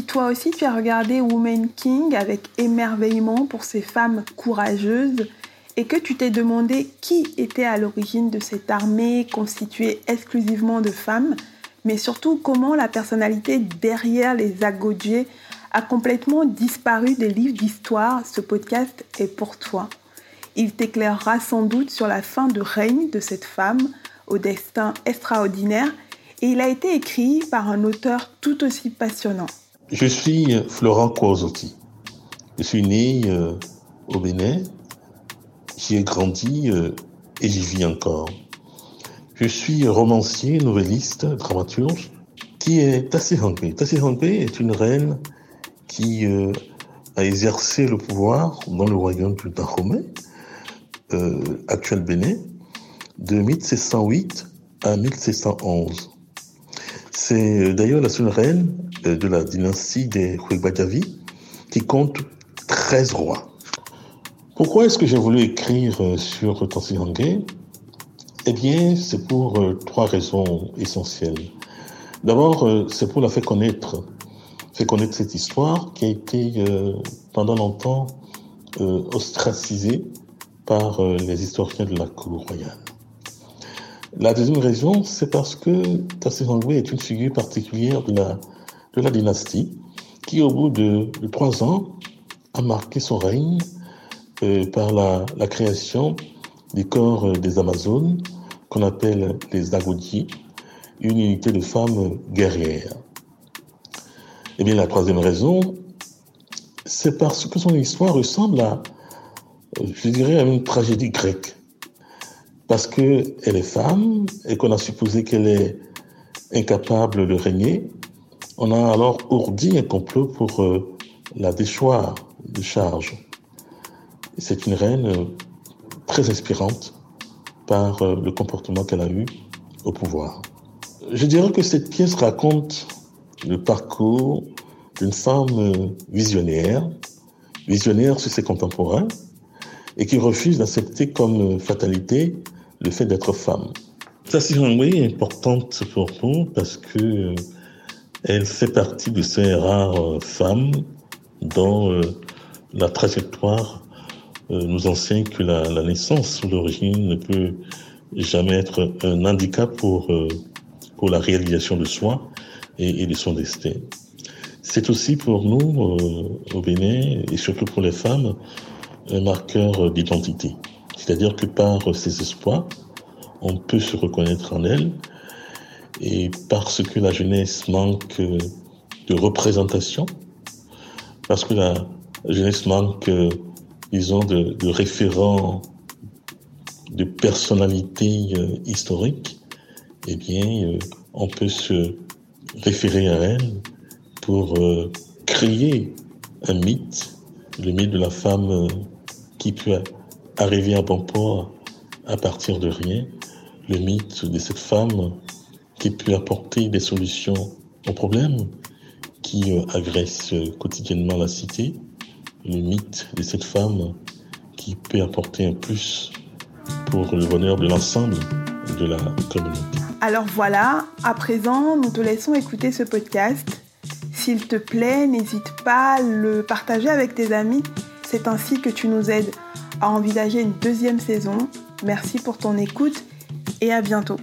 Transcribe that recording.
toi aussi tu as regardé Woman King avec émerveillement pour ces femmes courageuses et que tu t'es demandé qui était à l'origine de cette armée constituée exclusivement de femmes, mais surtout comment la personnalité derrière les Agodje a complètement disparu des livres d'histoire, ce podcast est pour toi. Il t'éclairera sans doute sur la fin de règne de cette femme au destin extraordinaire et il a été écrit par un auteur tout aussi passionnant. Je suis Florent Kouazotti. Je suis né euh, au Bénin. J'y ai grandi euh, et j'y vis encore. Je suis romancier, novelliste, dramaturge qui est Tassi Hangbe. Tassi Hangbe est une reine qui euh, a exercé le pouvoir dans le royaume du Dahomey, euh, actuel Bénin, de 1708 à 1711. C'est euh, d'ailleurs la seule reine euh, de la dynastie des Huegbadiavi qui compte 13 rois. Pourquoi est-ce que j'ai voulu écrire sur Tansi Eh bien, c'est pour trois raisons essentielles. D'abord, c'est pour la faire connaître fait connaître cette histoire qui a été euh, pendant longtemps euh, ostracisée par euh, les historiens de la cour royale. La deuxième raison, c'est parce que Tassirangwe est une figure particulière de la, dynastie qui, au bout de, trois ans, a marqué son règne euh, par la, création des corps des Amazones, qu'on appelle les Agodi, une unité de femmes guerrières. Eh bien, la troisième raison, c'est parce que son histoire ressemble à, je dirais, à une tragédie grecque. Parce qu'elle est femme et qu'on a supposé qu'elle est incapable de régner, on a alors ourdi un complot pour euh, la déchoir de charge. C'est une reine euh, très inspirante par euh, le comportement qu'elle a eu au pouvoir. Je dirais que cette pièce raconte le parcours d'une femme visionnaire, visionnaire sur ses contemporains, et qui refuse d'accepter comme fatalité le fait d'être femme. Tassi est importante pour nous parce que euh, elle fait partie de ces rares euh, femmes dont euh, la trajectoire nous enseigne que la, naissance ou l'origine ne peut jamais être un handicap pour, pour la réalisation de soi, et, de son destin. C'est aussi pour nous, au Bénin, et surtout pour les femmes, un marqueur d'identité. C'est-à-dire que par ses espoirs, on peut se reconnaître en elle, et parce que la jeunesse manque de représentation, parce que la jeunesse manque, disons, de, référents, de personnalités euh, historiques, eh bien, euh, on peut se référer à elle pour euh, créer un mythe, le mythe de la femme qui peut arriver à port à partir de rien, le mythe de cette femme qui peut apporter des solutions aux problèmes qui euh, agressent quotidiennement la cité, le mythe de cette femme qui peut apporter un plus pour le bonheur de l'ensemble de la communauté. Alors voilà, à présent, nous te laissons écouter ce podcast. S'il te plaît, n'hésite pas à le partager avec tes amis. C'est ainsi que tu nous aides à envisager une deuxième saison. Merci pour ton écoute et à bientôt.